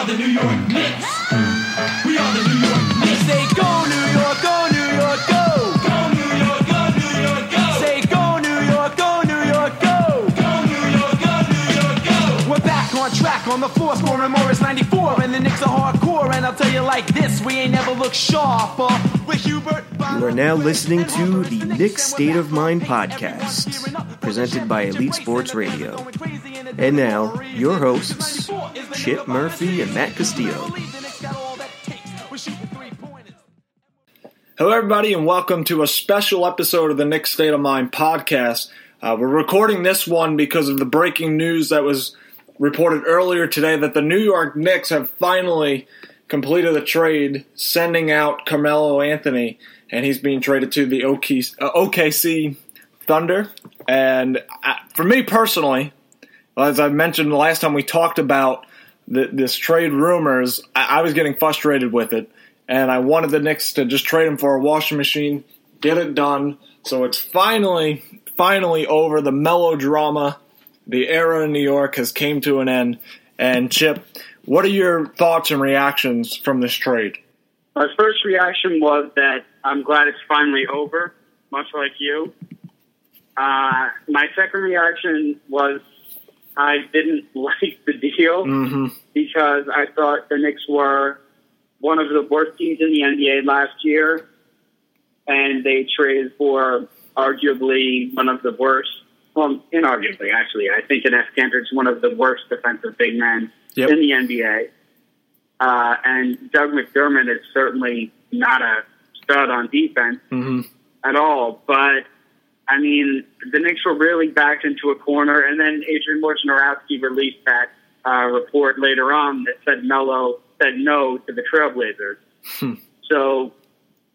are the New York Knicks. We are the New York Knicks. Say go New York, go New York, go. Go New York, go New York, go. Say go New York, go New York, go. Go New York, go New York, go. We're back on track on the floor, scoring Morris 94, and the Knicks are hardcore. And I'll tell you like this, we ain't never looked sharper. With Hubert. You are now listening to the Knicks State of Mind podcast, presented by Elite Sports Radio. And now, your hosts, Chip Murphy and Matt Castillo. Hello, everybody, and welcome to a special episode of the Knicks State of Mind podcast. Uh, we're recording this one because of the breaking news that was reported earlier today that the New York Knicks have finally completed a trade, sending out Carmelo Anthony, and he's being traded to the OKC, uh, OKC Thunder. And uh, for me personally, as I mentioned the last time we talked about this trade rumors, I, I was getting frustrated with it, and I wanted the Knicks to just trade him for a washing machine, get it done. So it's finally, finally over. The melodrama, the era in New York has came to an end. And Chip, what are your thoughts and reactions from this trade? My first reaction was that I'm glad it's finally over, much like you. Uh, my second reaction was I didn't like the deal Mm-hmm. because I thought the Knicks were one of the worst teams in the NBA last year, and they traded for arguably one of the worst. Well, inarguably, actually, I think Enes Kanter's one of the worst defensive big men Yep. in the NBA. Uh, and Doug McDermott is certainly not a stud on defense Mm-hmm. at all. But I mean, the Knicks were really backed into a corner, and then Adrian Wojnarowski released that uh, report later on that said Melo said no to the Trailblazers. Hmm. So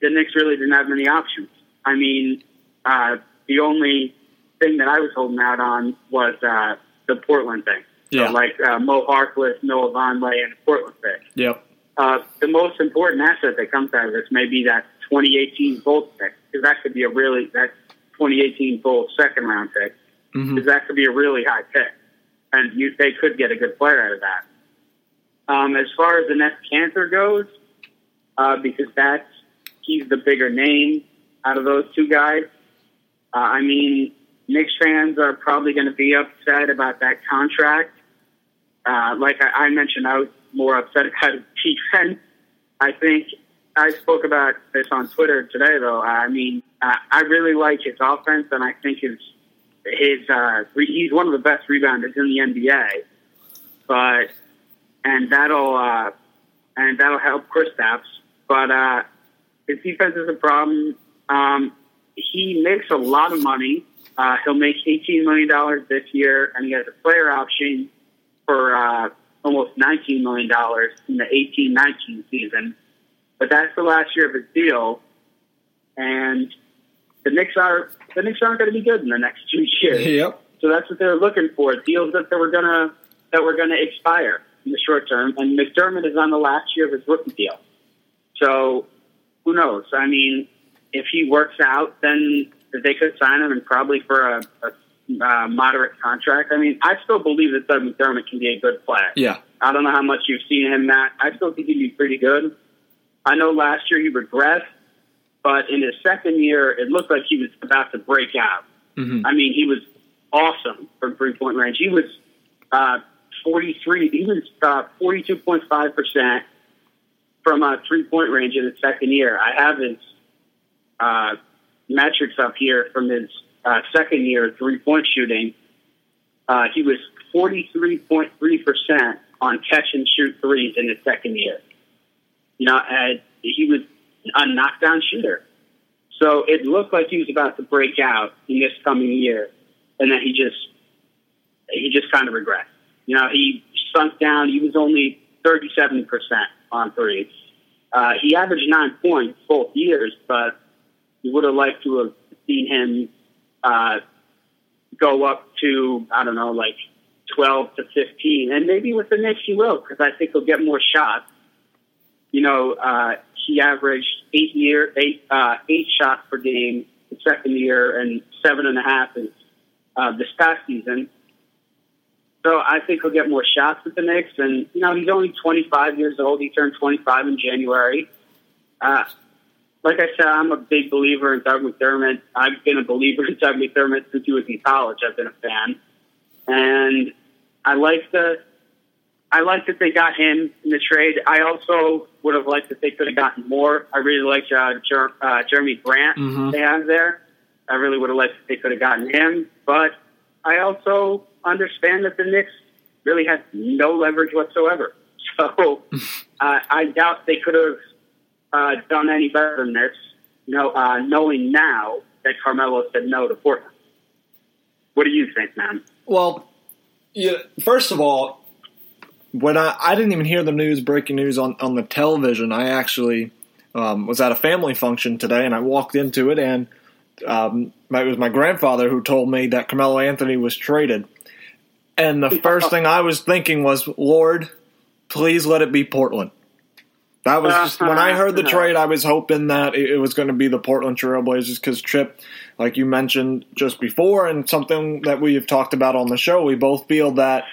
the Knicks really didn't have many options. I mean, uh, the only thing that I was holding out on was uh, the Portland thing. Yeah. So like uh, Mo Harkless, Noah Vonleh, and the Portland pick. Yep. Uh, the most important asset that comes out of this may be that 2018 Bulls pick, because that could be a really that 2018 Bulls second round pick, Mm-hmm. because that could be a really high pick, and you, they could get a good player out of that. Um, as far as the Enes Kanter goes, uh, because that's he's the bigger name out of those two guys. Uh, I mean, Knicks fans are probably going to be upset about that contract. Uh, like I, I mentioned, I was more upset about defense. I think I spoke about this on Twitter today, though. I mean, I really like his offense, and I think his his uh, re- he's one of the best rebounders in the NBA. But and that'll uh, and that'll help Kristaps. But uh, his defense is a problem. Um, he makes a lot of money. Uh, he'll make eighteen million dollars this year, and he has a player option for uh, almost nineteen million dollars in the eighteen nineteen season. But that's the last year of his deal, and the Knicks are the Knicks aren't going to be good in the next two years. Yep. So that's what they're looking for deals that they were gonna that were gonna expire in the short term. And McDermott is on the last year of his rookie deal. So who knows? I mean, if he works out, then they could sign him and probably for a, a uh, moderate contract. I mean, I still believe that Doug McDermott can be a good player. Yeah. I don't know how much you've seen him, Matt. I still think he'd be pretty good. I know last year he regressed, but in his second year, it looked like he was about to break out. Mm-hmm. I mean, he was awesome from three point range. He was uh, 43, he was uh, 42.5% from uh, three point range in his second year. I have his uh, metrics up here from his uh, second year three point shooting. Uh, he was 43.3% on catch and shoot threes in his second year. You know, and he was a knockdown shooter. So it looked like he was about to break out in this coming year, and then he just he just kind of regressed. You know, he sunk down. He was only thirty seven percent on threes. Uh, he averaged nine points both years, but you would have liked to have seen him uh, go up to I don't know, like twelve to fifteen, and maybe with the Knicks he will, because I think he'll get more shots. You know, uh, he averaged eight year eight uh, eight shots per game the second year, and seven and a half in uh, this past season. So I think he'll get more shots with the Knicks. And, you know, he's only 25 years old. He turned 25 in January. Uh, like I said, I'm a big believer in Doug McDermott. I've been a believer in Doug McDermott since he was in college. I've been a fan. And I like the I like that they got him in the trade. I also would have liked that they could have gotten more. I really like uh, Jer- uh, Jerami Grant Mhm. they have there. I really would have liked that they could have gotten him. But I also understand that the Knicks really had no leverage whatsoever. So uh, I doubt they could have uh, done any better than this. You know, uh, knowing now that Carmelo said no to Portland. What do you think, man? Well, yeah, first of all, when I, I didn't even hear the news, breaking news on, on the television, I actually um, was at a family function today and I walked into it and um, it was my grandfather who told me that Carmelo Anthony was traded. And the first thing I was thinking was, Lord, please let it be Portland. That was just when I heard the trade. I was hoping that it, it was going to be the Portland Trailblazers because Chip, like you mentioned just before, and something that we have talked about on the show, we both feel that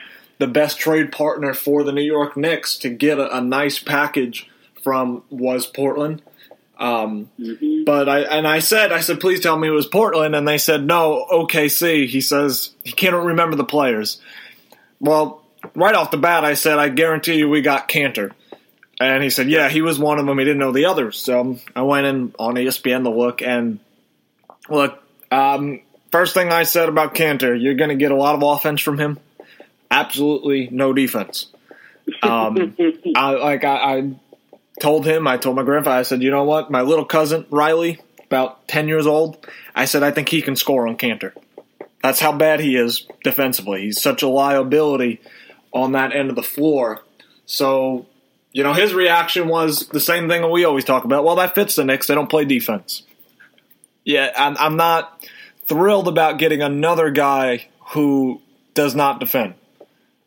the best trade partner for the New York Knicks to get a, a nice package from was Portland. Um, but I and I said, I said, please tell me it was Portland, and they said no, OKC. He says he can't remember the players. Well, right off the bat, I said, I guarantee you, we got Kanter. And he said, yeah, he was one of them. He didn't know the others. So I went in on ESPN to look, and look, um, first thing I said about Kanter, you're going to get a lot of offense from him. Absolutely no defense. Um, I, like I, I told him, I told my grandfather, I said, you know what, my little cousin Riley, about ten years old, I said I think he can score on Kanter. That's how bad he is defensively. He's such a liability on that end of the floor. So, you know, his reaction was the same thing that we always talk about. Well, that fits the Knicks. They don't play defense. Yeah, I'm, I'm not thrilled about getting another guy who does not defend.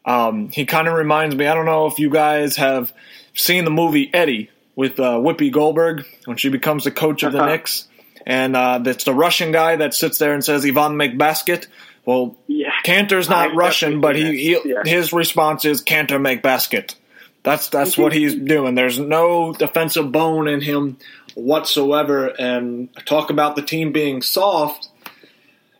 Um, he kind of reminds me. I don't know if you guys have seen the movie Eddie with uh, Whoopi Goldberg when she becomes the coach of the Uh-huh. Knicks, and uh, it's the Russian guy that sits there and says Ivan make basket. Well, Yeah. Kanter's not I've Russian, but he, he that. his response is Kanter make basket. That's that's what he's doing. There's no defensive bone in him whatsoever. And talk about the team being soft.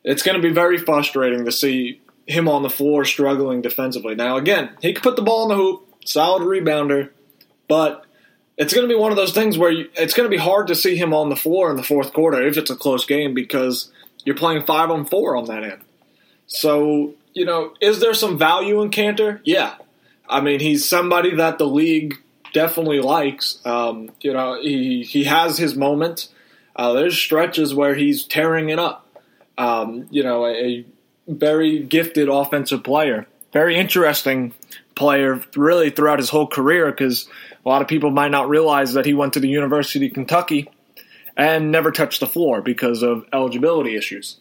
It's going to be very frustrating to see him on the floor struggling defensively. Now, again, he could put the ball in the hoop, solid rebounder, but it's going to be one of those things where you, it's going to be hard to see him on the floor in the fourth quarter if it's a close game because you're playing five on four on that end. So, you know, is there some value in Kanter? Yeah. I mean, he's somebody that the league definitely likes. Um, you know, he, he has his moments. Uh, there's stretches where he's tearing it up. Um, you know, a, very gifted offensive player, very interesting player, really throughout his whole career. Because a lot of people might not realize that he went to the University of Kentucky and never touched the floor because of eligibility issues.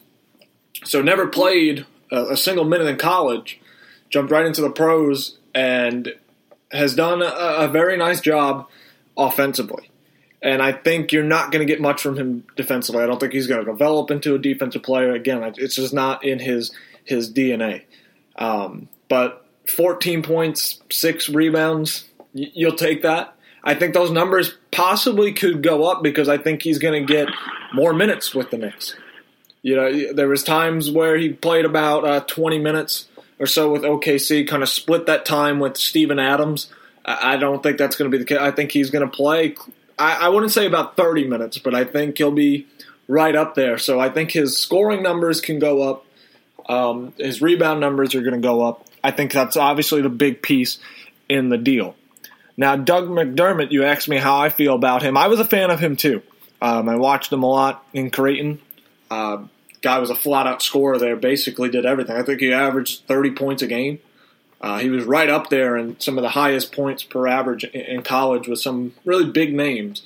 So never played a, a single minute in college. Jumped right into the pros and has done a, a very nice job offensively. And I think you're not going to get much from him defensively. I don't think he's going to develop into a defensive player. Again, it's just not in his his DNA. Um, but 14 points, six rebounds, you'll take that. I think those numbers possibly could go up because I think he's going to get more minutes with the Knicks. You know, there was times where he played about uh, 20 minutes or so with OKC, kind of split that time with Steven Adams. I don't think that's going to be the case. I think he's going to play. I, I wouldn't say about 30 minutes, but I think he'll be right up there. So I think his scoring numbers can go up. Um, his rebound numbers are going to go up. I think that's obviously the big piece in the deal. Now, Doug McDermott, you asked me how I feel about him. I was a fan of him too. Um, I watched him a lot in Creighton. Uh, guy was a flat out scorer there, basically did everything. I think he averaged 30 points a game. Uh, he was right up there in some of the highest points per average in, college with some really big names.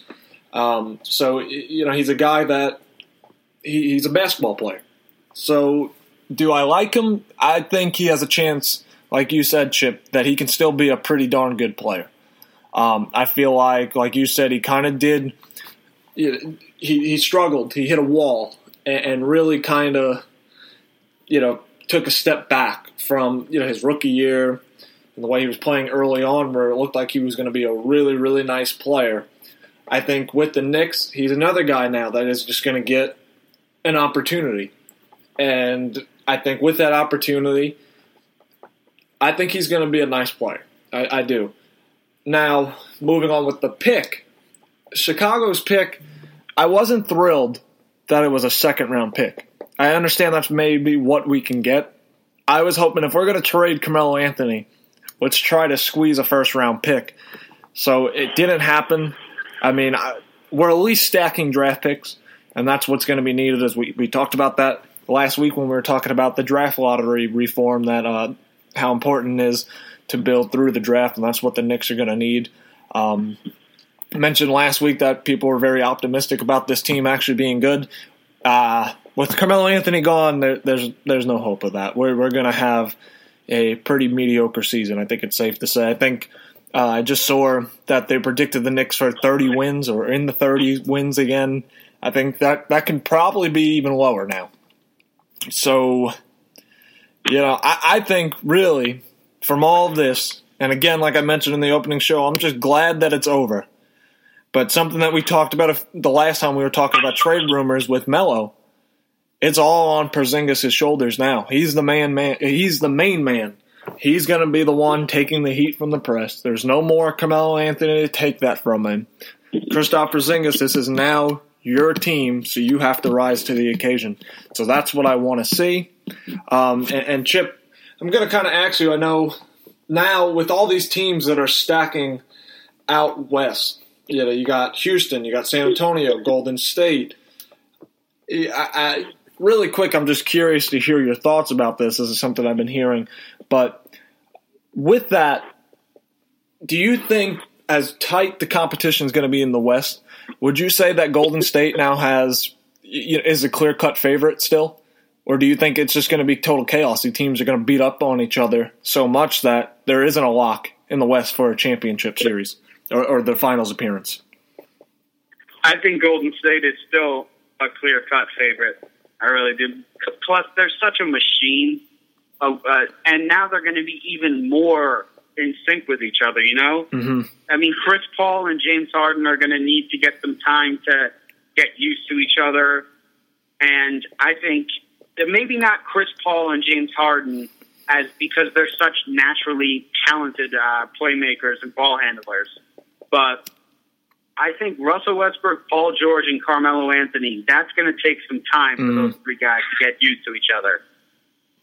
Um, so, you know, he's a guy that he, he's a basketball player. So, do I like him? I think he has a chance, like you said, Chip, that he can still be a pretty darn good player. Um, I feel like, like you said, he kind of did. He, he struggled. He hit a wall and, and really kind of, you know, took a step back from you know his rookie year and the way he was playing early on, where it looked like he was going to be a really really nice player. I think with the Knicks, he's another guy now that is just going to get an opportunity, and I think with that opportunity, I think he's going to be a nice player. I, I do. Now, moving on with the pick, Chicago's pick, I wasn't thrilled that it was a second round pick. I understand that's maybe what we can get. I was hoping if we're going to trade Carmelo Anthony, let's try to squeeze a first round pick. So it didn't happen. I mean, I, we're at least stacking draft picks, and that's what's going to be needed. As we, we talked about that last week when we were talking about the draft lottery reform, that uh, how important it is to build through the draft, and that's what the Knicks are going to need. Um, mentioned last week that people were very optimistic about this team actually being good. Uh, with Carmelo Anthony gone, there, there's there's no hope of that. We're we're to have a pretty mediocre season. I think it's safe to say. I think uh, I just saw that they predicted the Knicks for 30 wins or in the 30 wins again. I think that that can probably be even lower now. So, you know, I, I think really from all of this, and again, like I mentioned in the opening show, I'm just glad that it's over. But something that we talked about the last time we were talking about trade rumors with Melo, it's all on Porzingis' shoulders now. He's the man, man. He's the main man. He's going to be the one taking the heat from the press. There's no more Carmelo Anthony to take that from him. Kristaps Porzingis, this is now your team, so you have to rise to the occasion. So that's what I want to see. Um, and, and Chip, I'm going to kind of ask you. I know now with all these teams that are stacking out west, you know, you got Houston, you got San Antonio, Golden State. I, I, really quick, I'm just curious to hear your thoughts about this. This is something I've been hearing, but with that, do you think as tight the competition is going to be in the West, would you say that Golden State now has is a clear cut favorite still? Or do you think it's just going to be total chaos? The teams are going to beat up on each other so much that there isn't a lock in the West for a championship series or, or the finals appearance? I think Golden State is still a clear cut favorite. I really do. Plus, they're such a machine. Of, uh, and now they're going to be even more in sync with each other, you know? Mm-hmm. I mean, Chris Paul and James Harden are going to need to get some time to get used to each other. And I think that maybe not Chris Paul and James Harden as because they're such naturally talented uh, playmakers and ball handlers. But I think Russell Westbrook, Paul George, and Carmelo Anthony, that's going to take some time for Mhm. those three guys to get used to each other.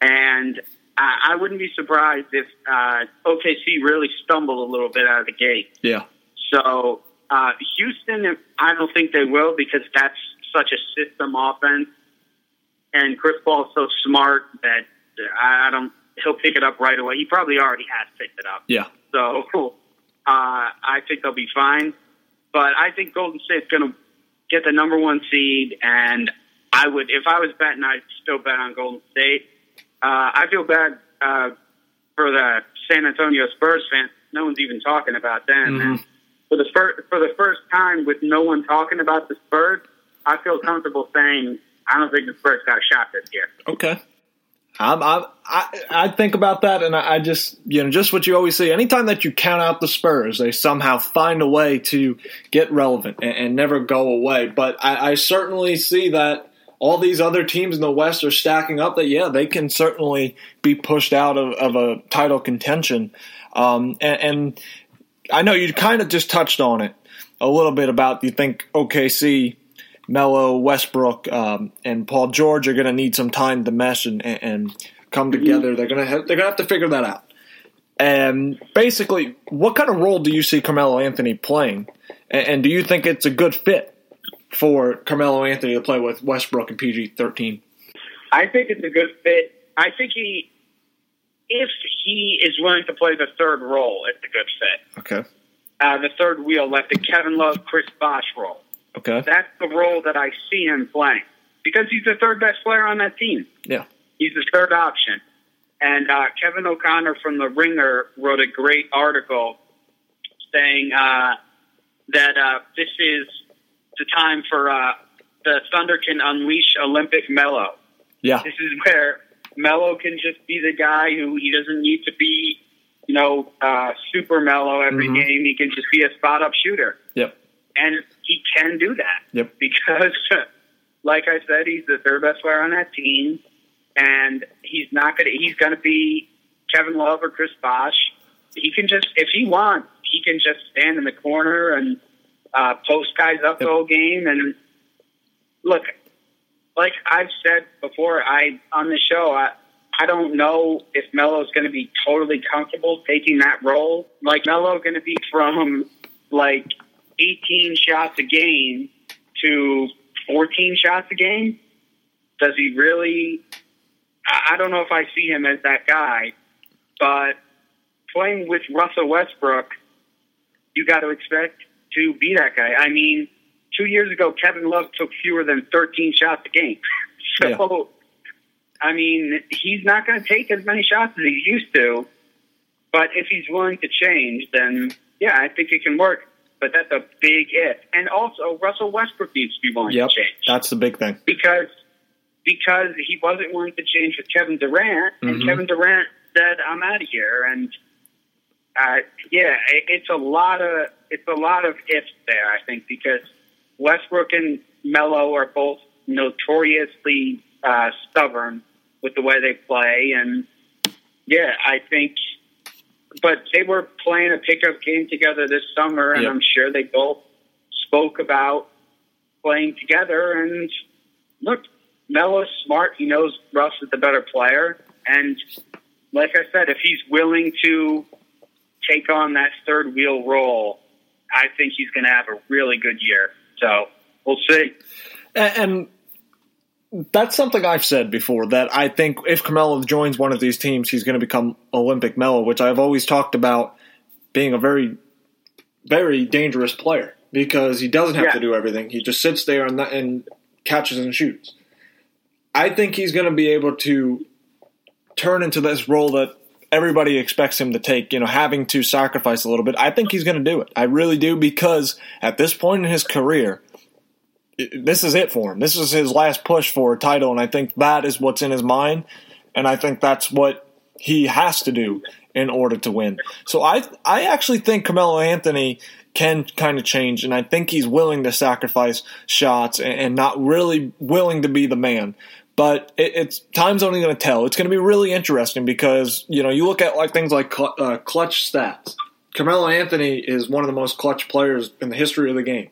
And I I wouldn't be surprised if uh, OKC really stumbled a little bit out of the gate. Yeah. So uh, Houston, I don't think they will because that's such a system offense, and Chris Paul's so smart that I I don't. He'll pick it up right away. He probably already has picked it up. Yeah. So uh, I think they'll be fine. But I think Golden State's going to get the number one seed, and I would, if I was betting, I'd still bet on Golden State. Uh, I feel bad uh, for the San Antonio Spurs fans. No one's even talking about them. Mhm. For the first for the first time, with no one talking about the Spurs, I feel comfortable saying I don't think the Spurs got a shot this year. Okay. I'm, I'm, I I think about that, and I, I just you know just what you always say. Anytime that you count out the Spurs, they somehow find a way to get relevant and, and never go away. But I, I certainly see that all these other teams in the West are stacking up. That yeah, they can certainly be pushed out of, of a title contention. Um, and, and I know you kind of just touched on it a little bit about you think OKC Melo, Westbrook, um, and Paul George are going to need some time to mesh and, and, and come together. They're going to have, they're going to have to figure that out. And basically, what kind of role do you see Carmelo Anthony playing? And, and do you think it's a good fit for Carmelo Anthony to play with Westbrook and PG thirteen? I think it's a good fit. I think he, if he is willing to play the third role, it's a good fit. Okay. Uh, the third wheel, like the Kevin Love, Chris Bosh role. Okay. That's the role that I see him playing because he's the third best player on that team. Yeah. He's the third option. And uh, Kevin O'Connor from The Ringer wrote a great article saying uh, that uh, this is the time for uh, the Thunder can unleash Olympic Melo. Yeah. This is where Melo can just be the guy who he doesn't need to be, you know, uh, super mellow every Mhm. game. He can just be a spot up shooter, Yep. And he can do that Yep. because, like I said, he's the third best player on that team, and he's not gonna he's gonna be Kevin Love or Chris Bosh. He can just if he wants, he can just stand in the corner and uh, post guys up the whole game. And look, like I've said before, I on the show, I I don't know if Melo's going to be totally comfortable taking that role. Like Melo going to be from like 18 shots a game to 14 shots a game. Does he really? I don't know if I see him as that guy, but playing with Russell Westbrook, you got to expect to be that guy. I mean, two years ago, Kevin Love took fewer than 13 shots a game. So, Yeah. I mean, he's not going to take as many shots as he used to. But if he's willing to change, then yeah, I think it can work. But that's a big if. And also, Russell Westbrook needs to be willing Yep. to change That's the big thing. because because he wasn't willing to change with Kevin Durant, and Mhm. Kevin Durant said, "I'm out of here." And uh, yeah, it, it's a lot of it's a lot of ifs there. I think because Westbrook and Melo are both notoriously uh, stubborn with the way they play, and yeah, I think. But they were playing a pickup game together this summer, and Yep. I'm sure they both spoke about playing together. And look, Melo's smart. He knows Russ is the better player. And like I said, if he's willing to take on that third wheel role, I think he's going to have a really good year. So we'll see. And, and that's something I've said before that I think if Carmelo joins one of these teams, he's going to become Olympic Melo, which I've always talked about being a very, very dangerous player because he doesn't have Yeah. to do everything. He just sits there and, and catches and shoots. I think he's going to be able to turn into this role that everybody expects him to take, you know, having to sacrifice a little bit. I think he's going to do it. I really do because at this point in his career, this is it for him. This is his last push for a title, and I think that is what's in his mind, and I think that's what he has to do in order to win. So I I actually think Carmelo Anthony can kind of change, and I think he's willing to sacrifice shots and, and not really willing to be the man. But it, it's time's only going to tell. It's going to be really interesting because you know you look at like things like cl- uh, clutch stats. Carmelo Anthony is one of the most clutch players in the history of the game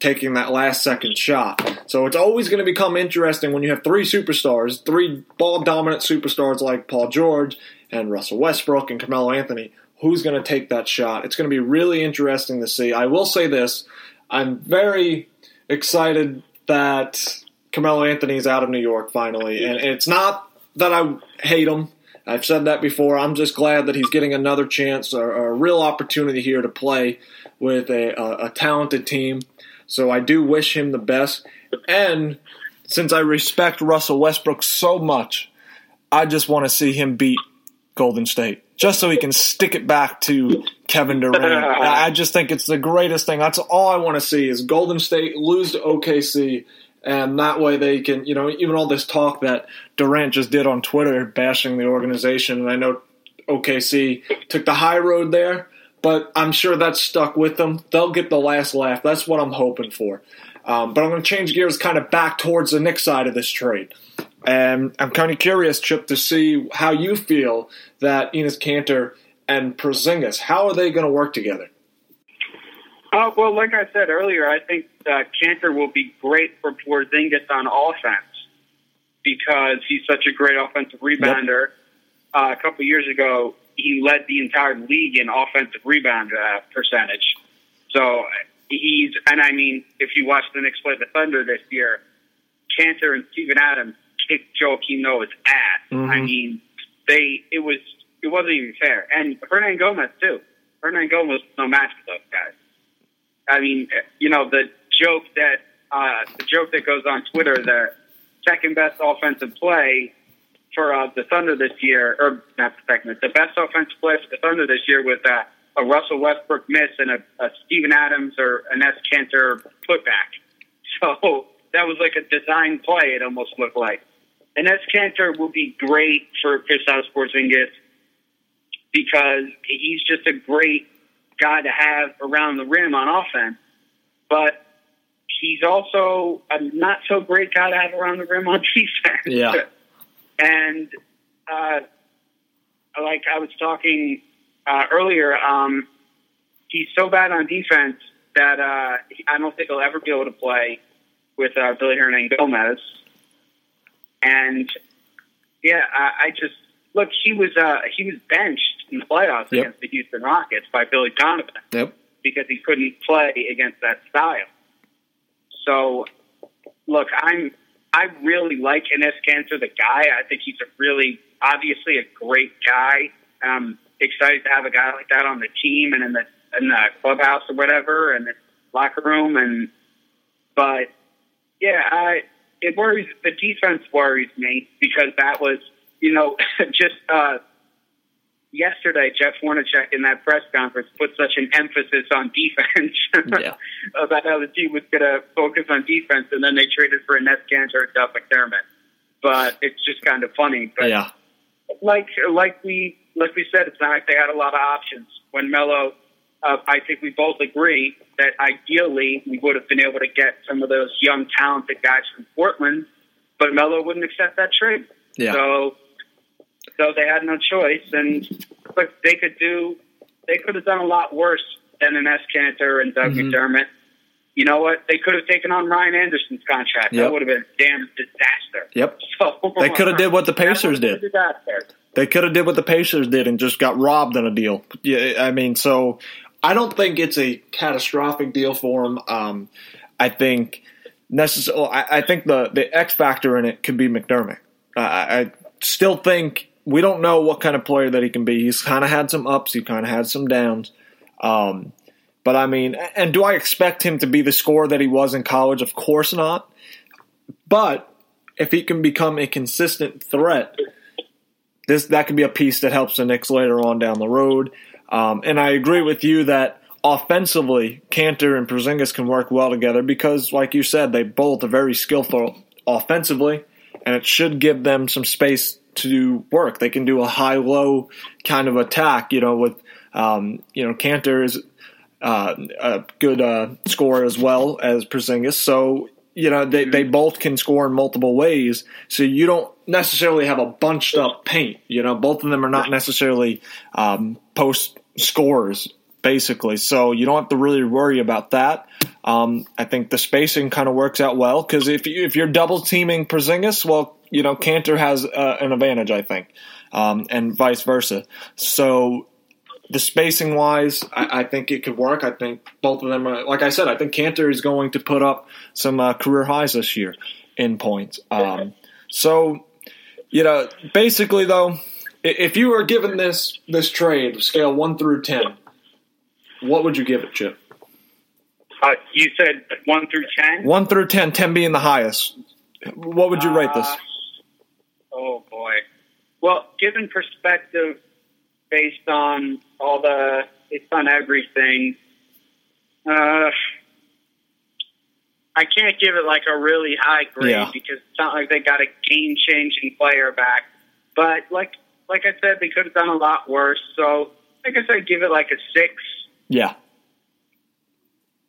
taking that last second shot. So it's always going to become interesting when you have three superstars, three ball dominant superstars like Paul George and Russell Westbrook and Carmelo Anthony. Who's going to take that shot? It's going to be really interesting to see. I will say this I'm very excited that Carmelo Anthony is out of New York finally. And it's not that I hate him. I've said that before. I'm just glad that he's getting another chance or, a real opportunity here to play with a, a, a talented team. So I do wish him the best. And since I respect Russell Westbrook so much, I just want to see him beat Golden State just so he can stick it back to Kevin Durant. I just think it's the greatest thing. That's all I want to see is Golden State lose to OKC and that way they can, you know, even all this talk that Durant just did on Twitter bashing the organization and I know OKC took the high road there, but I'm sure that's stuck with them. They'll get the last laugh. That's what I'm hoping for. Um, but I'm going to change gears kind of back towards the Knicks side of this trade. And I'm kind of curious, Chip, to see how you feel that Enes Kanter and Porzingis, how are they going to work together? Uh, well, like I said earlier, I think uh, Kanter will be great for Porzingis on offense because he's such a great offensive rebounder. Uh, a couple years ago, he led the entire league in offensive rebound uh, percentage. So he's, and I mean, if you watch the Knicks play the Thunder this year, Kanter and Steven Adams kicked Joakim Noah's ass. Mhm. I mean, they, it was, it wasn't even fair. And Hernangomez too. Hernangomez was no match for those guys. I mean, you know, the joke that uh, the joke that goes on Twitter, the second best offensive play for uh, the Thunder this year, or not the second, the best offensive play for the Thunder this year was uh, a Russell Westbrook miss and a, a Steven Adams or an S. Cantor putback. So that was like a design play. It almost looked like. Enes Kanter will be great for Kristaps Porzingis because he's just a great guy to have around the rim on offense. But he's also a not so great guy to have around the rim on defense. Yeah. And uh, like I was talking uh, earlier, um, he's so bad on defense that uh, I don't think he'll ever be able to play with uh, Willy Hernangomez. And yeah, I, I just look. He was uh, he was benched in the playoffs Yep. against the Houston Rockets by Billy Donovan Yep. because he couldn't play against that style. So, look, I'm I really like Enes Kanter, the guy. I think he's a really obviously a great guy. I'm excited to have a guy like that on the team and in the in the clubhouse or whatever and the locker room and but yeah, I it worries the defense worries me because that was you know just uh yesterday Jeff Hornacek in that press conference put such an emphasis on defense Yeah. about how the team was going to focus on defense, and then they traded for a Ness Cantor and Doug McDermott. But it's just kind of funny. But Yeah. like like we like we said, it's not like they had a lot of options when Melo. Uh, I think we both agree that ideally we would have been able to get some of those young talented guys from Portland, but Melo wouldn't accept that trade. Yeah. So so they had no choice, and but they could do they could have done a lot worse than an S. Cantor and Doug Mhm. McDermott. You know what? They could have taken on Ryan Anderson's contract. Yep. That would have been a damn disaster. Yep. So They could have did what the Pacers That would have did. disaster. They could have did what the Pacers did and just got robbed on a deal. Yeah, I mean, so I don't think it's a catastrophic deal for them. Um, I think necessarily. I, I think the the X factor in it could be McDermott. Uh, I still think we don't know what kind of player that he can be. He's kind of had some ups. He kind of had some downs. Um, but I mean, and do I expect him to be the scorer that he was in college? Of course not. But if he can become a consistent threat, this that could be a piece that helps the Knicks later on down the road. Um, and I agree with you that offensively, Kanter and Porzingis can work well together because, like you said, they both are very skillful offensively, and it should give them some space to do work. They can do a high-low kind of attack, you know, with um, you know Kanter is uh, a good uh, scorer as well as Porzingis. So you know they, they both can score in multiple ways. So you don't necessarily have a bunched up paint. You know both of them are not necessarily um, post scorers basically. So you don't have to really worry about that. Um, I think the spacing kind of works out well because if you, if you're double teaming Porzingis, well you know Kanter has uh, an advantage I think, um, and vice versa. So the spacing wise, I, I think it could work. I think both of them are, like I said, I think Kanter is going to put up some uh, career highs this year in points. Um, so, you know, basically though, if you were given this this trade scale one through ten, what would you give it, Chip? Uh, you said one through ten. One through 10, 10 being the highest. What would you rate this? Uh, oh boy. Well, given perspective, based on all the, it's on everything. Uh, I can't give it like a really high grade Yeah. because it's not like they got a game changing player back. But like like I said, they could have done a lot worse. So I guess I'd give it like a six. Yeah.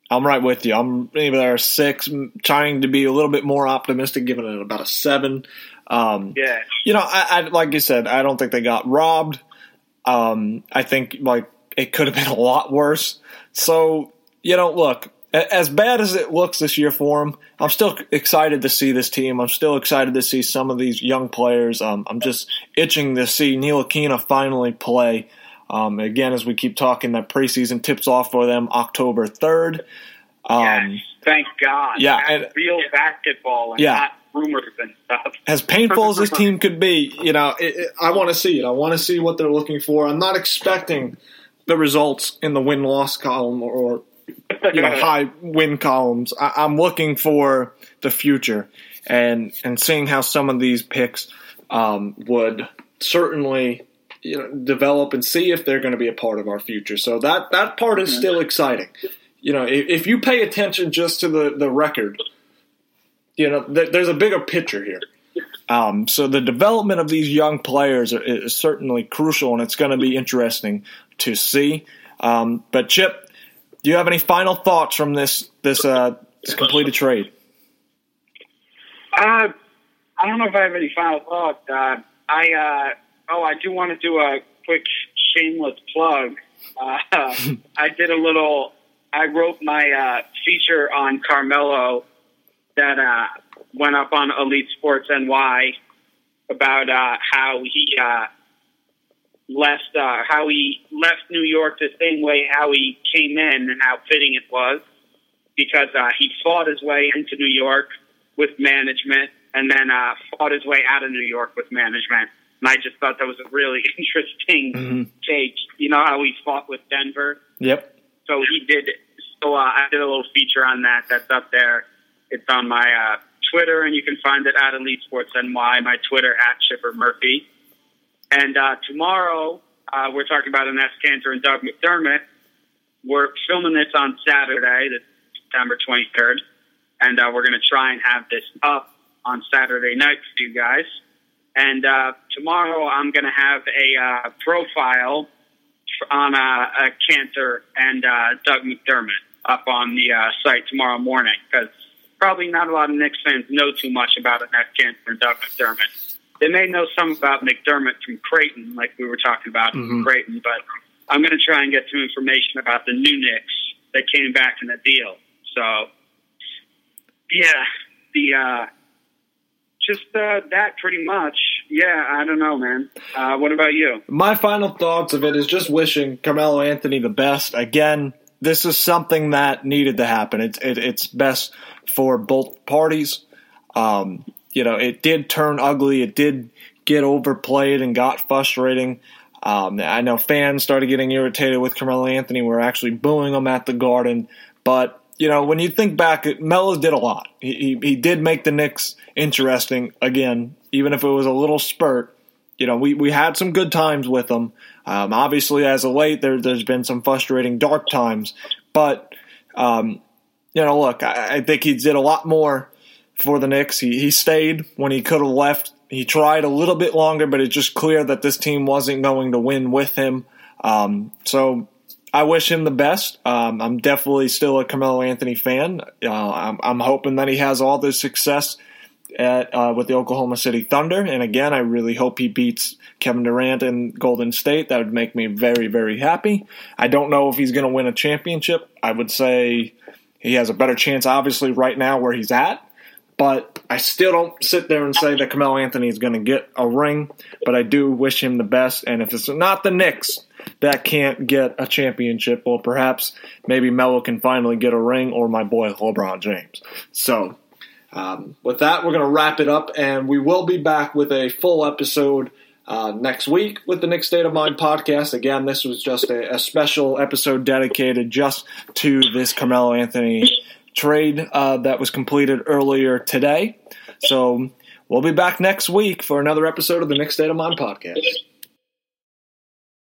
I'm right with you. I'm maybe there a six, trying to be a little bit more optimistic, giving it about a seven. Um, Yeah. you know, I, I like you said, I don't think they got robbed. Um, I think like it could have been a lot worse. So you know, look, as bad as it looks this year for them, I'm still excited to see this team. I'm still excited to see some of these young players. Um, I'm just itching to see Ntilikina finally play. Um, again, as we keep talking, that preseason tips off for them October 3rd. Um, yes. Thank God. yeah, and- real basketball and Yeah. not rumors and stuff. as painful as this team could be, you know, it, it, I want to see it. I want to see what they're looking for. I'm not expecting the results in the win loss column or, you know high win columns. I, I'm looking for the future and and seeing how some of these picks um, would certainly you know develop and see if they're going to be a part of our future. So that that part is still exciting. You know, if, if you pay attention just to the the record, you know, th- there's a bigger picture here. Um, so the development of these young players are, is certainly crucial, and it's going to be interesting to see. Um, but Chip, do you have any final thoughts from this this, uh, this completed trade? Uh, I don't know if I have any final thoughts. Uh, I uh, oh, I do want to do a quick shameless plug. Uh, I did a little. I wrote my uh, feature on Carmelo that uh, went up on Elite Sports NY about uh, how he uh, left uh, how he left New York the same way how he came in and how fitting it was because he fought his way into New York with management and then fought his way out of New York with management. And I just thought that was a really interesting Mm-hmm. take. You know how he fought with Denver? Yep. So he did. So uh, I did a little feature on that. That's up there. It's on my uh, Twitter, and you can find it at Elite Sports NY. My Twitter at Chipper Murphy. And uh, tomorrow uh, we're talking about Enes Kanter and Doug McDermott. We're filming this on Saturday, the September 23rd, and uh, we're going to try and have this up on Saturday night for you guys. And uh, tomorrow I'm going to have a uh, profile on uh, uh, Kanter and uh, Doug McDermott up on the uh, site tomorrow morning because probably not a lot of Knicks fans know too much about Enes Kanter and Doug McDermott. They may know some about McDermott from Creighton, like we were talking about from Creighton, but I'm going to try and get some information about the new Knicks that came back in the deal. So, yeah, the uh, just uh, that pretty much. Yeah, I don't know, man. Uh, what about you? My final thoughts of it is just wishing Carmelo Anthony the best. Again, this is something that needed to happen. It's it, it's best for both parties. Um, you know, it did turn ugly. It did get overplayed and got frustrating. Um, I know fans started getting irritated with Carmelo Anthony. We're actually booing him at the Garden. But, you know, when you think back, Melo did a lot. He, he, he did make the Knicks interesting again, even if it was a little spurt. You know, we, we had some good times with him. Um, obviously, as of late, there, there's been some frustrating dark times. But, um, you know, look, I, I think he did a lot more for the Knicks. He, he stayed when he could have left. He tried a little bit longer, but it's just clear that this team wasn't going to win with him. Um, so I wish him the best. Um, I'm definitely still a Carmelo Anthony fan. Uh, I'm, I'm hoping that he has all the success at, uh, with the Oklahoma City Thunder. And again, I really hope he beats Kevin Durant and Golden State. That would make me very, very happy. I don't know if he's going to win a championship. I would say he has a better chance, obviously, right now where he's at. But I still don't sit there and say that Carmelo Anthony is going to get a ring. But I do wish him the best. And if it's not the Knicks that can't get a championship, well, perhaps maybe Melo can finally get a ring, or my boy LeBron James. So um, with that, we're going to wrap it up, and we will be back with a full episode uh, next week with the Knicks State of Mind podcast. Again, this was just a, a special episode dedicated just to this Carmelo Anthony trade uh, that was completed earlier today. So we'll be back next week for another episode of the Knicks State of Mind podcast.